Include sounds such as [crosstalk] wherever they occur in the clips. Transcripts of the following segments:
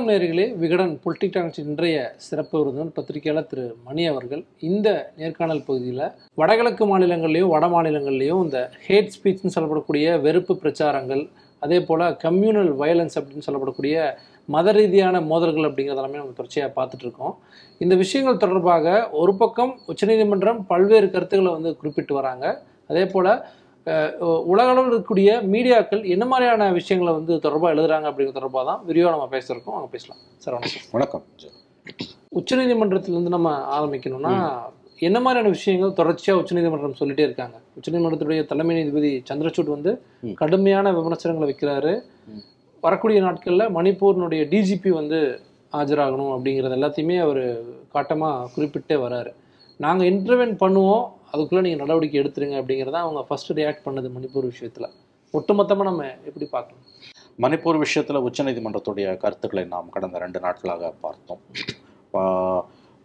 வணக்கம் நேர்களே விகடன் பொலிட்டிக் இன்றைய சிறப்பு விருந்தினர் பத்திரிகையாளர் திரு மணி அவர்கள் இந்த நேர்காணல் பகுதியில் வடகிழக்கு மாநிலங்கள்லேயும் வட மாநிலங்கள்லேயும் இந்த ஹேட் ஸ்பீச்னு சொல்லப்படக்கூடிய வெறுப்பு பிரச்சாரங்கள் அதே போல் கம்யூனல் வயலன்ஸ் அப்படின்னு சொல்லப்படக்கூடிய மத ரீதியான மோதல்கள் அப்படிங்கிறதெல்லாமே நம்ம தொடர்ச்சியாக பார்த்துட்டு இருக்கோம். இந்த விஷயங்கள் தொடர்பாக ஒரு பக்கம் உச்சநீதிமன்றம் பல்வேறு கருத்துக்களை வந்து குறிப்பிட்டு வராங்க. அதே போல் உலகளவில் இருக்கக்கூடிய மீடியாக்கள் என்ன மாதிரியான விஷயங்களை வந்து தொடர்பாக எழுதுறாங்க அப்படிங்கிற தொடர்பாக தான் விரிவாக நம்ம பேசுகிறோம் அங்கே பேசலாம். சார் வணக்கம். வணக்கம். உச்சநீதிமன்றத்திலேருந்து நம்ம ஆரம்பிக்கணும்னா என்ன மாதிரியான விஷயங்கள் தொடர்ச்சியாக உச்சநீதிமன்றம் சொல்லிட்டே இருக்காங்க? உச்சநீதிமன்றத்துடைய தலைமை நீதிபதி சந்திரசூட் வந்து. கடுமையான விமர்சனங்களை வைக்கிறாரு. வரக்கூடிய நாட்களில் மணிப்பூரினுடைய டிஜிபி வந்து ஆஜராகணும் அப்படிங்கிறது எல்லாத்தையுமே அவர் காட்டமாக குறிப்பிட்டே வராரு. நாங்கள் இன்டர்வென்ட் பண்ணுவோம் அதுக்குள்ளே நீங்கள் நடவடிக்கை எடுத்துருங்க அப்படிங்கிறத அவங்க ஃபஸ்ட்டு ரியாக்ட் பண்ணது மணிப்பூர் விஷயத்தில். ஒட்டுமொத்தமாக நம்ம எப்படி பார்க்கணும்? மணிப்பூர் விஷயத்தில் உச்சநீதிமன்றத்துடைய கருத்துக்களை நாம் கடந்த ரெண்டு நாட்களாக பார்த்தோம்.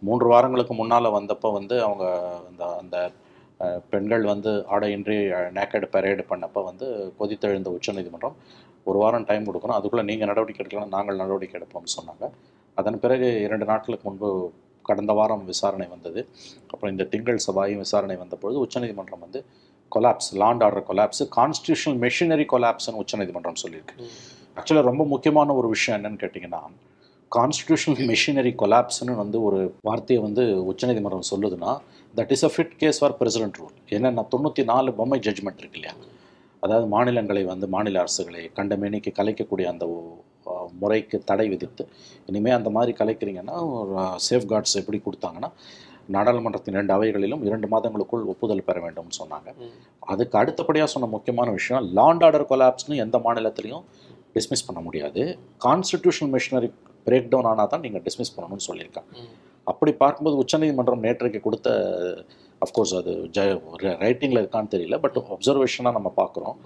மூன்று வாரங்களுக்கு முன்னால் வந்தப்போ வந்து அவங்க அந்த அந்த பெண்கள் வந்து ஆடையின்றி நேக்கட் பரேடு பண்ணப்போ வந்து கொதித்தெழுந்த உச்சநீதிமன்றம் ஒரு வாரம் டைம் கொடுக்கணும். அதுக்குள்ளே நீங்கள் நடவடிக்கை எடுக்கலாம் நாங்கள் நடவடிக்கை எடுப்போம்னு சொன்னாங்க. அதன் பிறகு இரண்டு நாட்களுக்கு முன்பு கடந்த வாரம் விசாரணை வந்தது. அப்புறம் இந்த திங்கள் செவ்வாயும் விசாரணை வந்தபொழுது உச்சநீதிமன்றம் வந்து collapse law and order collapse constitutional machinery கொலாப்ஸ்னு உச்சநீதிமன்றம் சொல்லியிருக்கு. ஆக்சுவலாக ரொம்ப முக்கியமான ஒரு விஷயம் என்னன்னு கேட்டிங்கன்னா கான்ஸ்டியூஷனல் மெஷினரி கொலாப்ஸ்னு வந்து ஒரு வார்த்தையை வந்து உச்சநீதிமன்றம் சொல்லுதுன்னா that is a fit case for president rule என்னென்னா தொண்ணூற்றி நாலு பொம்மை ஜட்ஜ்மெண்ட் இருக்கு இல்லையா? அதாவது மாநிலங்களை வந்து மாநில அரசுகளை கண்டமேனிக்கு கலைக்கக்கூடிய அந்த முறைக்கு தடை விதித்து. இனிமேல் அந்த மாதிரி கலைக்கிறீங்கன்னா சேஃப் கார்ட்ஸ் எப்படி கொடுத்தாங்கன்னா நாடாளுமன்றத்தின் இரண்டு அவைகளிலும் இரண்டு மாதங்களுக்குள் ஒப்புதல் பெற வேண்டும்னு சொன்னாங்க. அதுக்கு அடுத்தபடியாக சொன்ன முக்கியமான விஷயம் லாண்ட் ஆர்டர் கொலாப்ஸ்னு எந்த மாநிலத்திலையும் டிஸ்மிஸ் பண்ண முடியாது. கான்ஸ்டிடியூஷனல் மிஷினரி பிரேக் டவுன் ஆனால் தான் நீங்கள் டிஸ்மிஸ் பண்ணணும்னு சொல்லியிருக்காங்க. அப்படி பார்க்கும்போது உச்சநீதிமன்றம் நேற்றைக்கு கொடுத்த அஃப்கோர்ஸ் அது ஜ ரைட்டிங்கில் இருக்கான்னு தெரியல பட் அப்சர்வேஷனாக நம்ம பார்க்குறோம்.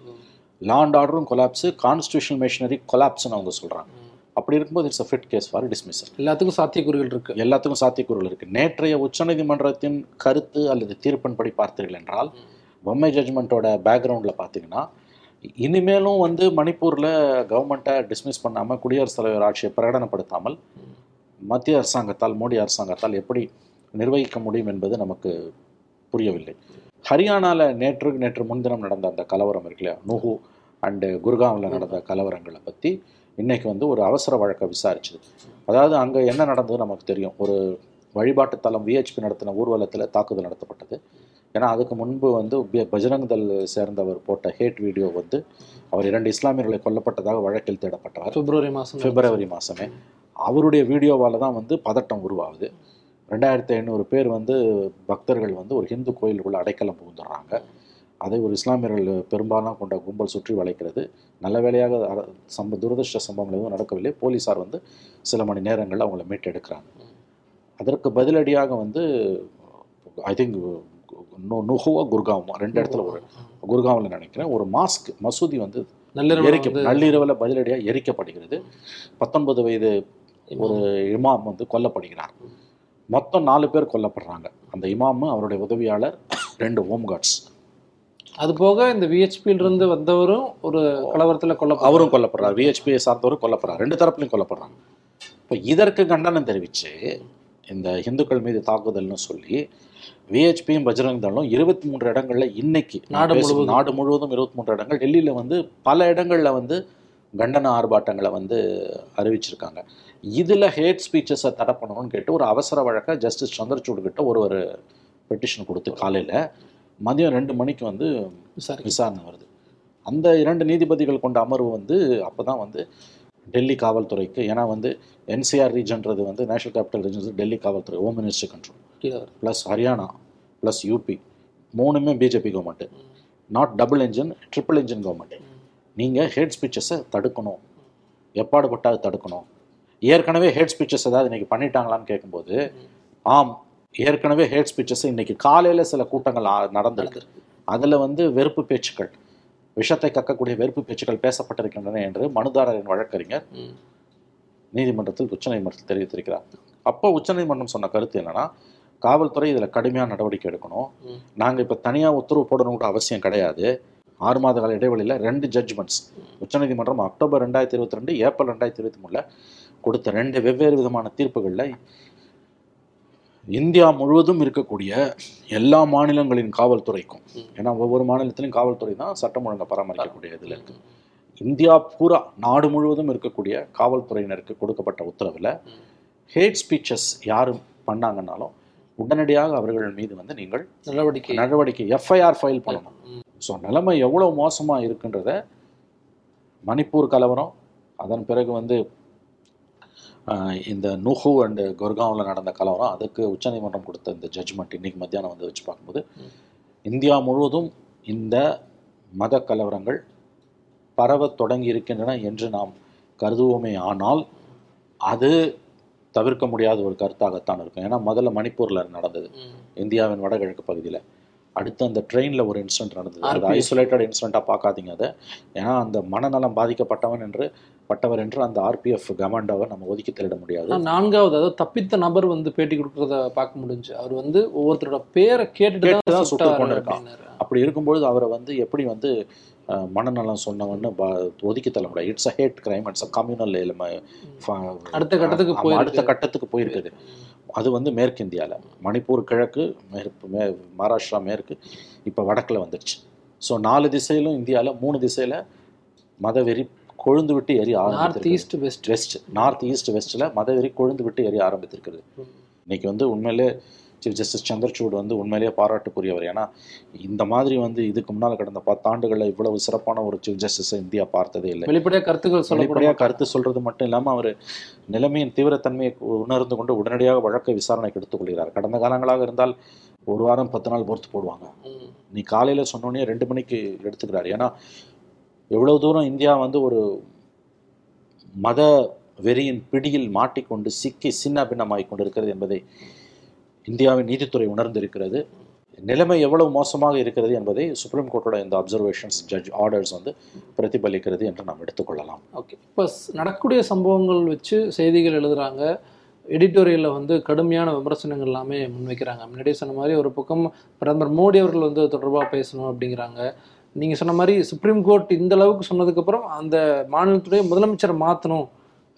லாண்ட் ஆர்டரும் கொலாப்ஸு கான்ஸ்டியூஷனல் மிஷினரி கொலாப்ஸ்னு அவங்க சொல்கிறாங்க அப்படி இருக்கும்போது it's a fit case for dismissal எல்லாத்துக்கும் சாத்தியக்கூறுகள் இருக்கு. எல்லாத்துக்கும் சாத்தியக்கூறுகள் இருக்குது நேற்றைய உச்சநீதிமன்றத்தின் கருத்து அல்லது தீர்ப்பின்படி பார்த்தீர்கள் என்றால் பொம்மை ஜட்ஜ்மெண்ட்டோட பேக்ரவுண்டில் பார்த்தீங்கன்னா இனிமேலும் வந்து மணிப்பூரில் கவர்மெண்ட்டை டிஸ்மிஸ் பண்ணாமல் குடியரசுத் தலைவர் ஆட்சியை பிரகடனப்படுத்தாமல் மத்திய அரசாங்கத்தால் மோடி அரசாங்கத்தால் எப்படி நிர்வகிக்க முடியும் என்பது நமக்கு புரியவில்லை. ஹரியானாவில் நேற்று நேற்று முன்தினம் நடந்த அந்த கலவரம் இருக்கு இல்லையா? நுஹு அண்டு குர்காவில் நடந்த கலவரங்களை பற்றி இன்னைக்கு வந்து ஒரு அவசர வழக்கை விசாரிச்சது அதாவது அங்கே என்ன நடந்தது நமக்கு தெரியும். ஒரு வழிபாட்டு தலம் விஹெச்பி நடத்தின ஊர்வலத்தில் தாக்குதல் நடத்தப்பட்டது. ஏன்னா அதுக்கு முன்பு வந்து பி- பஜ்ரங் தள் சேர்ந்தவர் போட்ட ஹேட் வீடியோ வந்து அவர் இரண்டு இஸ்லாமியர்களை கொல்லப்பட்டதாக வழக்கில் தேடப்பட்டவர். பிப்ரவரி மாதம் பிப்ரவரி மாதமே அவருடைய வீடியோவால் தான் வந்து பதட்டம் உருவாகுது. ரெண்டாயிரத்தி ஐநூறு பேர் வந்து பக்தர்கள் வந்து ஒரு ஹிந்து கோயிலுக்குள்ள அடைக்கலம் புகுந்துடுறாங்க. அதை ஒரு இஸ்லாமியர்கள் பெரும்பாலும் கொண்ட கும்பல் சுற்றி வளைக்கிறது. நல்ல வேளையாக அர- சம்ப துரதிருஷ்ட சம்பவங்கள் எதுவும் நடக்கவில்லை. போலீஸார் வந்து சில மணி நேரங்களில் அவங்கள மீட்டெடுக்கிறாங்க. அதற்கு பதிலடியாக வந்து ஐ திங்க் நுஹுவா குர்காவும் ரெண்டு இடத்துல ஒரு குர்காவில் நினைக்கிறேன். ஒரு மாஸ்க் மசூதி வந்து எரிக்க நள்ளிரவில் பதிலடியாக எரிக்கப்படுகிறது. பத்தொன்பது வயது ஒரு இமாம் வந்து கொல்லப்படுகிறார். மொத்தம் நாலு பேர் கொல்லப்படுறாங்க. அந்த இமாமு அவருடைய உதவியாளர் ரெண்டு ஹோம் கார்ட்ஸ் அது போக இந்த விஹெச்பியில இருந்து வந்தவரும் ஒரு கலவரத்துல கொல்ல அவரும் கொல்லப்படுறார். விஹெச்பியை சார்ந்தவரும் கொல்லப்படுறார். ரெண்டு தரப்புலையும் கொல்லப்படுறாங்க. இப்போ இதற்கு கண்டனம் தெரிவித்து இந்த இந்துக்கள் மீது தாக்குதல்னு சொல்லி விஹெச்பியும் பஜ்ரங் தளும் இருபத்தி மூன்று இடங்கள்ல இன்னைக்கு நாடு முழுவதும். நாடு முழுவதும் இருபத்தி மூன்று இடங்கள். டெல்லியில் வந்து பல இடங்கள்ல வந்து கண்டன ஆர்ப்பாட்டங்களை வந்து அறிவிச்சிருக்காங்க. இதில் ஹேட் ஸ்பீச்சஸை தடை பண்ணணும்னு கேட்டு ஒரு அவசர வழக்கை ஜஸ்டிஸ் சந்திரசூட் கிட்ட ஒரு ஒரு பெட்டிஷன் கொடுத்து காலையில் மதியம் ரெண்டு மணிக்கு வந்து விசாரி விசாரணை வருது. அந்த இரண்டு நீதிபதிகள் கொண்ட அமர்வு வந்து அப்போ தான் வந்து டெல்லி காவல்துறைக்கு ஏன்னா வந்து என்சிஆர் ரீஜன்றது வந்து நேஷனல் கேபிட்டல் ரீஜன்ஸ் டெல்லி காவல்துறை home minister control. Plus Haryana plus UP மூணுமே BJP government not double engine triple engine government நீங்கள் ஹேட் ஸ்பீச்சஸை தடுக்கணும். எப்பாடுபட்டா அது தடுக்கணும். ஏற்கனவே ஹேட் ஸ்பீச்சஸ் ஏதாவது இன்னைக்கு பண்ணிட்டாங்களான்னு கேட்கும்போது ஆம் ஏற்கனவே ஹேட் ஸ்பீச்சஸ் இன்னைக்கு காலையில் சில கூட்டங்கள் நடந்திருக்கு. அதில் வந்து வெறுப்பு பேச்சுக்கள் விஷத்தை கக்கக்கூடிய வெறுப்பு பேச்சுக்கள் பேசப்பட்டிருக்கின்றன என்று மனுதாரரின் வழக்கறிஞர். நீதிமன்றத்தில் உச்சநீதிமன்றத்தில் தெரிவித்திருக்கிறார். அப்போ உச்சநீதிமன்றம் சொன்ன கருத்து என்னன்னா காவல்துறை இதில் கடுமையான நடவடிக்கை எடுக்கணும். நாங்கள் இப்போ தனியாக உத்தரவு போடணும் கூட அவசியம் கிடையாது. ஆறு மாத கால இடைவெளியில் ரெண்டு ஜட்ஜ்மெண்ட்ஸ் உச்சநீதிமன்றம் அக்டோபர் ரெண்டாயிரத்தி இருபத்தி ரெண்டு ஏப்ரல் ரெண்டாயிரத்தி இருபத்தி மூணில் கொடுத்த ரெண்டு வெவ்வேறு விதமான தீர்ப்புகளில் இந்தியா முழுவதும் இருக்கக்கூடிய எல்லா மாநிலங்களின் காவல்துறைக்கும் ஏன்னா ஒவ்வொரு மாநிலத்திலும் காவல்துறை தான் சட்டம் ஒழுங்கை பராமரிக்கக்கூடிய இதில் இருக்கு. இந்தியா பூரா நாடு முழுவதும் இருக்கக்கூடிய காவல்துறையினருக்கு கொடுக்கப்பட்ட உத்தரவில் ஹேட் ஸ்பீச்சஸ் யாரும் பண்ணாங்கன்னாலும் உடனடியாக அவர்கள் மீது வந்து நீங்கள் நடவடிக்கை. நடவடிக்கை எஃப்ஐஆர் ஃபைல் பண்ணணும். ஸோ நிலைமை எவ்வளோ மோசமாக இருக்குன்றத மணிப்பூர் கலவரம் அதன் பிறகு வந்து இந்த நுஹு அண்டு குர்காவில் நடந்த கலவரம் அதுக்கு உச்சநீதிமன்றம் கொடுத்த இந்த ஜட்ஜ்மெண்ட் இன்னைக்கு மத்தியானம் வந்து வச்சு பார்க்கும்போது. இந்தியா முழுவதும் இந்த மத கலவரங்கள் பரவத் தொடங்கி இருக்கின்றன என்று நாம் கருதுவோமே ஆனால் அது தவிர்க்க முடியாத ஒரு கருத்தாகத்தான் இருக்கும் ஏன்னா முதல்ல மணிப்பூரில் நடந்தது. இந்தியாவின் வடகிழக்கு பகுதியில் அடுத்து அந்த ட்ரெயினில் ஒரு இன்சிடென்ட் நடந்தது. அது. ஐசோலேட்டட் இன்சிடெண்ட்டாக பார்க்காதீங்க அதை. ஏன்னா அந்த மனநலம் பாதிக்கப்பட்டவன் என்று பட்டவர் என்று அந்த ஆர்பிஎஃப் கமாண்டோவை நம்ம ஒதுக்கி தள்ளிட முடியாது. நான்காவது அதாவது தப்பித்த நபர் வந்து பேட்டி கொடுக்கறத பார்க்க முடிஞ்சு. அவர் வந்து ஒவ்வொருத்தரோட பேரை கேட்டுட்டு கேட்டு தான் சுட்டு கொண்டிருக்கான். அப்படி இருக்கும்பொழுது அவரை வந்து எப்படி வந்து மனநலம் சொன்னவன்னு ஒதுக்கி தள்ள முடியாது. It's a hate crime it's a communal அடுத்த கட்டத்துக்கு. அடுத்த கட்டத்துக்கு போயிருக்குது அது வந்து மேற்கு இந்தியாவில் மணிப்பூர் கிழக்கு மேற்கு மே மகாராஷ்டிரா மேற்கு இப்போ வடக்கில் வந்துடுச்சு ஸோ நாலு திசையிலும் இந்தியாவில் மூணு திசையில் மதவெறி கொழுந்து விட்டு எரிய north east west west north east வெஸ்ட்டில் மதவெறி கொழுந்து விட்டு எரிய ஆரம்பித்திருக்கிறது இன்னைக்கு வந்து உண்மையிலே சீஃப் ஜஸ்டிஸ் சந்திரசூட் வந்து உண்மையிலேயே பாராட்டுக்குரியவர். ஏன்னா இந்த மாதிரி வந்து இதுக்கு முன்னால் கடந்த பத்தாண்டுகளில் இவ்வளவு சிறப்பான ஒரு சீஃப் ஜஸ்டிஸை இந்தியா பார்த்ததே இல்லை. வெளிப்படையா கருத்துக்கள் வெளிப்படையாக கருத்து சொல்றது மட்டும் இல்லாமல் அவர் நிலைமையின் தீவிரத்தன்மையை உணர்ந்து கொண்டு உடனடியாக வழக்கை விசாரணைக்கு எடுத்துக்கொள்கிறார். கடந்த காலங்களாக இருந்தால் ஒரு வாரம் பத்து நாள் பொறுத்து போடுவாங்க. நீ காலையில் சொன்னோடனே ரெண்டு மணிக்கு எடுத்துக்கிறார். ஏன்னா எவ்வளோ தூரம் இந்தியா வந்து ஒரு மத வெறியின் பிடியில் மாட்டிக்கொண்டு சிக்கி சின்ன பின்னமாகிக் கொண்டிருக்கிறது என்பதை இந்தியாவின் நீதித்துறை உணர்ந்திருக்கிறது. நிலைமை எவ்வளவு மோசமாக இருக்கிறது என்பதை சுப்ரீம் கோர்ட்டோட இந்த அப்சர்வேஷன்ஸ் ஜட்ஜ் ஆர்டர்ஸ் வந்து பிரதிபலிக்கிறது என்று நாம் எடுத்துக்கொள்ளலாம். ஓகே இப்போ நடக்கக்கூடிய சம்பவங்கள் வச்சு செய்திகள் எழுதுகிறாங்க எடிட்டோரியலில் வந்து கடுமையான விமர்சனங்கள் எல்லாமே முன்வைக்கிறாங்க. முன்னாடியே சொன்ன மாதிரி ஒரு பக்கம் பிரதமர் மோடி அவர்கள் வந்து தொடர்பாக பேசணும் அப்படிங்கிறாங்க. நீங்கள் சொன்ன மாதிரி சுப்ரீம் கோர்ட் இந்த அளவுக்கு சொன்னதுக்கப்புறம் அந்த மாநிலத்துடைய முதலமைச்சரை மாற்றணும்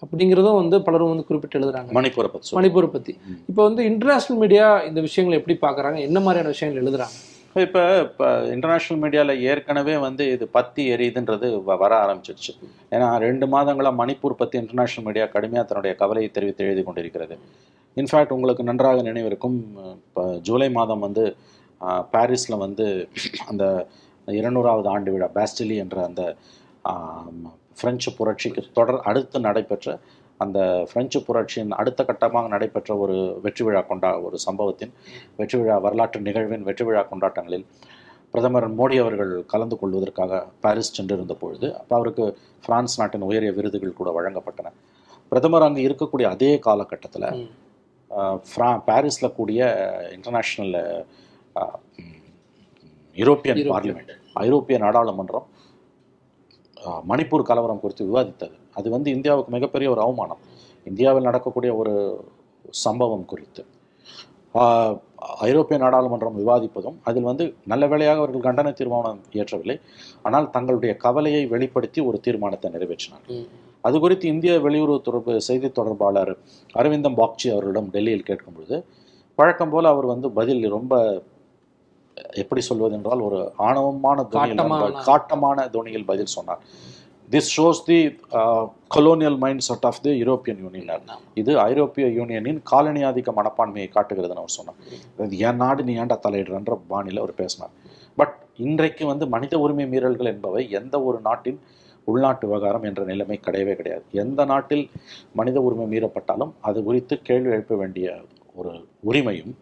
அப்படிங்கிறதும் வந்து பலரும் வந்து குறிப்பிட்டு எழுதுறாங்க. மணிப்பூரை பற்றி. மணிப்பூரை பற்றி. இப்போ வந்து இன்டர்நேஷ்னல் மீடியா இந்த விஷயங்களை எப்படி பார்க்குறாங்க? என்ன மாதிரியான விஷயங்கள் எழுதுறாங்க? இப்போ இப்போ இன்டர்நேஷ்னல் மீடியாவில் ஏற்கனவே வந்து இது பத்தி எரியுதுன்றது வர ஆரம்பிச்சிருச்சு. ஏன்னா ரெண்டு மாதங்களாக மணிப்பூர் பற்றி இன்டர்நேஷ்னல் மீடியா கடுமையாக தன்னுடைய கவலையை தெரிவித்து எழுதி கொண்டிருக்கிறது. இன்ஃபேக்ட் உங்களுக்கு நன்றாக நினைவிருக்கும் இப்போ ஜூலை மாதம் வந்து பாரிஸில் வந்து அந்த இருநூறாவது ஆண்டு விழா பாஸ்டிலி என்ற அந்த பிரெஞ்சு புரட்சிக்கு தொடர் அடுத்து நடைபெற்ற அந்த பிரெஞ்சு புரட்சியின் அடுத்த கட்டமாக நடைபெற்ற ஒரு வெற்றி விழா கொண்டா ஒரு சம்பவத்தின் வெற்றி விழா வரலாற்று நிகழ்வின் வெற்றி விழா கொண்டாட்டங்களில் பிரதமர் மோடி அவர்கள் கலந்து கொள்வதற்காக பாரிஸ் சென்றிருந்த பொழுது அப்போ அவருக்கு பிரான்ஸ் நாட்டின் உயரிய விருதுகள் கூட வழங்கப்பட்டன பிரதமர் அங்கே இருக்கக்கூடிய அதே காலகட்டத்தில். ஃப்ரா பாரிஸில் கூடிய இன்டர்நேஷ்னல் யூரோப்பியன். பார்லிமெண்ட் ஐரோப்பிய நாடாளுமன்றம் மணிப்பூர் கலவரம் குறித்து விவாதித்தது. அது வந்து இந்தியாவுக்கு மிகப்பெரிய ஒரு அவமானம். இந்தியாவில் நடக்கக்கூடிய ஒரு சம்பவம் குறித்து. ஐரோப்பிய நாடாளுமன்றம் விவாதிப்பதும் அதில் வந்து நல்ல வேளையாக அவர்கள் கண்டன தீர்மானம் இயற்றவில்லை. ஆனால் தங்களுடைய கவலையை வெளிப்படுத்தி ஒரு தீர்மானத்தை நிறைவேற்றினார். அது குறித்து இந்திய வெளியுறவு தொடர்பு செய்தி தொடர்பாளர் அரவிந்தம் பாக்சி அவர்களிடம் டெல்லியில் கேட்கும்பொழுது வழக்கம் போல அவர் வந்து பதில் ரொம்ப எப்படி சொல்வது என்றால் ஒரு ஆணவமான துணியில் காட்டமான. துணியில் பதில் சொன்னார். This shows the colonial mindset of the European Union இது ஐரோப்பிய யூனியனின் காலனியாதிக்க மனப்பான்மையை காட்டுகிறதுன்னு அவர் சொன்னார். என் நாடு நீ ஏன்டா தலையிடுறன்ற பாணியில் அவர் பேசினார். பட் இன்றைக்கு வந்து மனித உரிமை மீறல்கள் என்பவை எந்த ஒரு நாட்டின் உள்நாட்டு விவகாரம் என்ற நிலைமை கிடையவே கிடையாது. எந்த நாட்டில் மனித உரிமை மீறப்பட்டாலும் அது குறித்து கேள்வி எழுப்ப வேண்டிய ஒரு உரிமையும்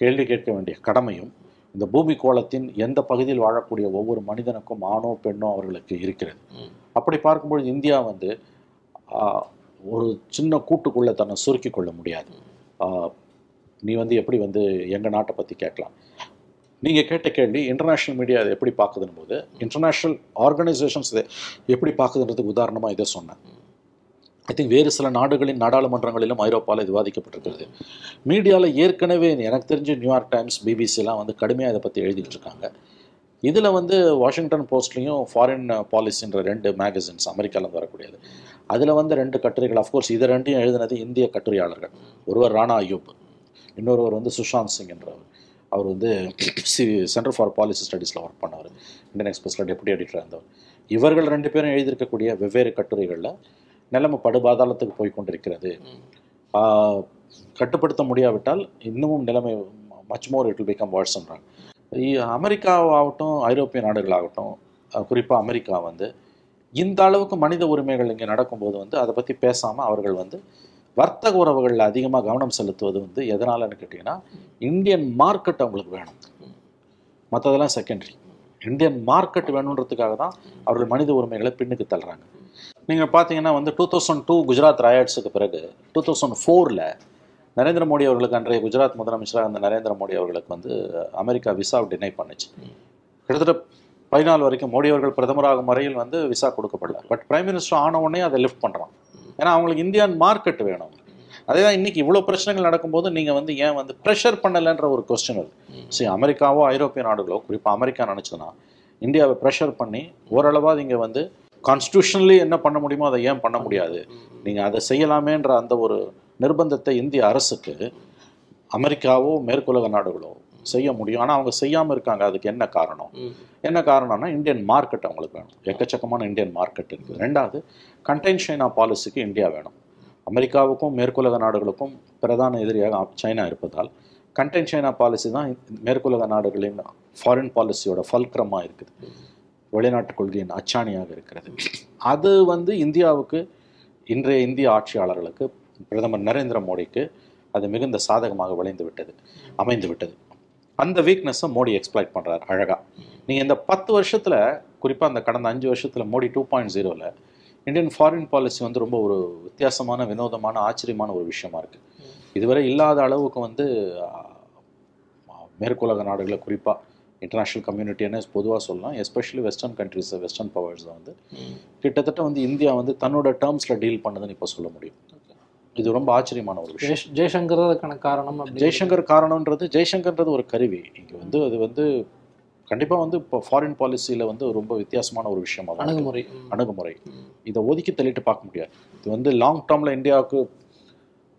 கேள்வி கேட்க வேண்டிய கடமையும் இந்த பூமி கோளத்தின் எந்த பகுதியில் வாழக்கூடிய ஒவ்வொரு மனிதனுக்கும் ஆணோ பெண்ணோ அவர்களுக்கு இருக்கிறது. அப்படி பார்க்கும்பொழுது இந்தியா வந்து ஒரு சின்ன கூட்டுக்குள்ளே தன்னை சுருக்கி கொள்ள முடியாது. நீ வந்து எப்படி வந்து எங்கள் நாட்டை பற்றி கேட்கலாம்? நீங்கள் கேட்ட கேள்வி இன்டர்நேஷ்னல் மீடியா அதை எப்படி பார்க்குதுன்னு போது இன்டர்நேஷ்னல் ஆர்கனைசேஷன்ஸ் இதை எப்படி பார்க்குதுன்றதுக்கு உதாரணமாக இதை சொன்னேன். ஐ திங்க் வேறு சில நாடுகளின் நாடாளுமன்றங்களிலும் ஐரோப்பாவில் இது விவாதிக்கப்பட்டிருக்கிறது மீடியாவில் ஏற்கனவே எனக்கு தெரிஞ்சு நியூயார்க் டைம்ஸ் பிபிசிலாம் வந்து கடுமையாக இதை பற்றி எழுதிட்டு இருக்காங்க. இதில் வந்து வாஷிங்டன் போஸ்ட்லேயும் ஃபாரின் பாலிசின்ற ரெண்டு மேகசின்ஸ் அமெரிக்காவில் வரக்கூடியது. அதில் வந்து ரெண்டு கட்டுரைகள். அஃப்கோர்ஸ் இது ரெண்டையும் எழுதினது இந்திய கட்டுரையாளர்கள். ஒருவர் ராணா அயூப் இன்னொருவர் வந்து சுஷாந்த் சிங் என்றவர். அவர் வந்து சி சென்டர் ஃபார் பாலிசி ஸ்டடீஸில் ஒர்க் பண்ணவர். இந்தியன் எக்ஸ்பிரஸில் டெப்யூட்டி எடிட்டராக இருந்தவர். இவர்கள் ரெண்டு பேரும் எழுதியிருக்கக்கூடிய வெவ்வேறு கட்டுரைகளில் நிலைமை படுபாதாளத்துக்கு போய் கொண்டிருக்கிறது கட்டுப்படுத்த முடியாவிட்டால் இன்னமும் நிலைமை much more it will become வேர்ஸ்ன்றாங்க அமெரிக்காவாகட்டும் ஐரோப்பிய நாடுகளாகட்டும் குறிப்பாக அமெரிக்கா வந்து இந்த அளவுக்கு மனித உரிமைகள் இங்கே நடக்கும்போது வந்து அதை பற்றி பேசாமல் அவர்கள் வந்து வர்த்தக உறவுகளில் அதிகமாக கவனம் செலுத்துவது வந்து எதனாலன்னு கேட்டிங்கன்னா இந்தியன் மார்க்கெட் அவங்களுக்கு வேணும். மற்றதெல்லாம் செகண்டரி இந்தியன் மார்க்கெட் வேணுன்றதுக்காக தான் அவர்கள் மனித உரிமைகளை பின்னுக்கு தள்ளுறாங்க. நீங்கள் பார்த்தீங்கன்னா வந்து டூ தௌசண்ட் டூ குஜராத் ராயட்ஸுக்கு பிறகு டூ தௌசண்ட் ஃபோரில் நரேந்திர மோடி அவர்களுக்கு அன்றைய குஜராத் முதலமைச்சராக இருந்த நரேந்திர மோடி அவர்களுக்கு வந்து அமெரிக்கா விசா டினை பண்ணுச்சு. கிட்டத்தட்ட பதினாலு வரைக்கும் மோடி அவர்கள் பிரதமராகும் வரையில் வந்து விசா கொடுக்கப்படல. பட் பிரைம் மினிஸ்டர் ஆன உடனே அதை லிஃப்ட் பண்ணுறான் ஏன்னா அவங்களுக்கு இந்தியன் மார்க்கெட் வேணும். அதே தான் இன்னைக்கு இவ்வளோ பிரச்சனைகள் நடக்கும்போது நீங்கள் வந்து ஏன் வந்து ப்ரெஷர் பண்ணலைன்ற ஒரு கொஸ்டின் வருது. சரி அமெரிக்காவோ ஐரோப்பிய நாடுகளோ குறிப்பாக அமெரிக்கா நினச்சதுன்னா இந்தியாவை ப்ரெஷர் பண்ணி ஓரளவாக இங்கே வந்து கான்ஸ்டியூஷனலி என்ன பண்ண முடியுமோ அதை ஏன் பண்ண முடியாது? நீங்கள் அதை செய்யலாமேன்ற அந்த ஒரு நிர்பந்தத்தை இந்திய அரசுக்கு அமெரிக்காவோ மேற்குலக நாடுகளோ செய்ய முடியும். ஆனால் அவங்க செய்யாமல் இருக்காங்க. அதுக்கு என்ன காரணம்? என்ன காரணம்னா இந்தியன் மார்க்கெட் அவங்களுக்கு வேணும். எக்கச்சக்கமான இந்தியன் மார்க்கெட் இருக்குது. ரெண்டாவது கண்டெயின் சைனா பாலிசிக்கு இந்தியா வேணும். அமெரிக்காவுக்கும் மேற்குலக நாடுகளுக்கும் பிரதான எதிரியாக சைனா இருப்பதால் கண்டெயின் சைனா பாலிசி தான் மேற்குலக நாடுகளின் ஃபாரின் பாலிசியோட ஃபல்க்ரமாக இருக்குது. வெளிநாட்டு கொள்கையின் அச்சாணியாக இருக்கிறது. அது வந்து இந்தியாவுக்கு இன்றைய இந்திய ஆட்சியாளர்களுக்கு பிரதமர் நரேந்திர மோடிக்கு அது மிகுந்த சாதகமாக விளைந்து விட்டது அமைந்து விட்டது. அந்த வீக்னஸை மோடி எக்ஸ்பிளைட் பண்ணுறாரு அழகாக நீங்கள் இந்த பத்து வருஷத்தில் குறிப்பாக அந்த கடந்த அஞ்சு வருஷத்தில் மோடி டூ பாயிண்ட் ஜீரோவில் இந்தியன் ஃபாரின் பாலிசி வந்து ரொம்ப ஒரு வித்தியாசமான வினோதமான ஆச்சரியமான ஒரு விஷயமா இருக்குது இதுவரை இல்லாத அளவுக்கு வந்து மேற்குலக நாடுகளை குறிப்பாக இன்டர்நேஷ்னல் கம்யூனிட்டின்னு பொதுவாக சொல்லலாம். எஸ்பெஷலி வெஸ்டர்ன் கண்ட்ரிஸ் வெஸ்டர்ன் பவர்ஸை வந்து கிட்டத்தட்ட வந்து இந்தியா வந்து தன்னோட டேர்ம்ஸில் டீல் பண்ணுதுன்னு இப்போ சொல்ல முடியும். இது ரொம்ப ஆச்சரியமான ஒரு விஷயம். ஜெய்சங்கர் அதுக்கான காரணம் ஜெய்சங்கர் காரணம்ன்றது ஜெய்சங்கர்ன்றது ஒரு கருவி. இங்கே வந்து அது வந்து கண்டிப்பாக வந்து இப்போ ஃபாரின் பாலிசியில் வந்து ரொம்ப வித்தியாசமான ஒரு விஷயமா. அணுகுமுறை. அணுகுமுறை. இதை ஒதுக்கி தள்ளிட்டு பார்க்க முடியாது. இது வந்து லாங் டேர்மில் இந்தியாவுக்கு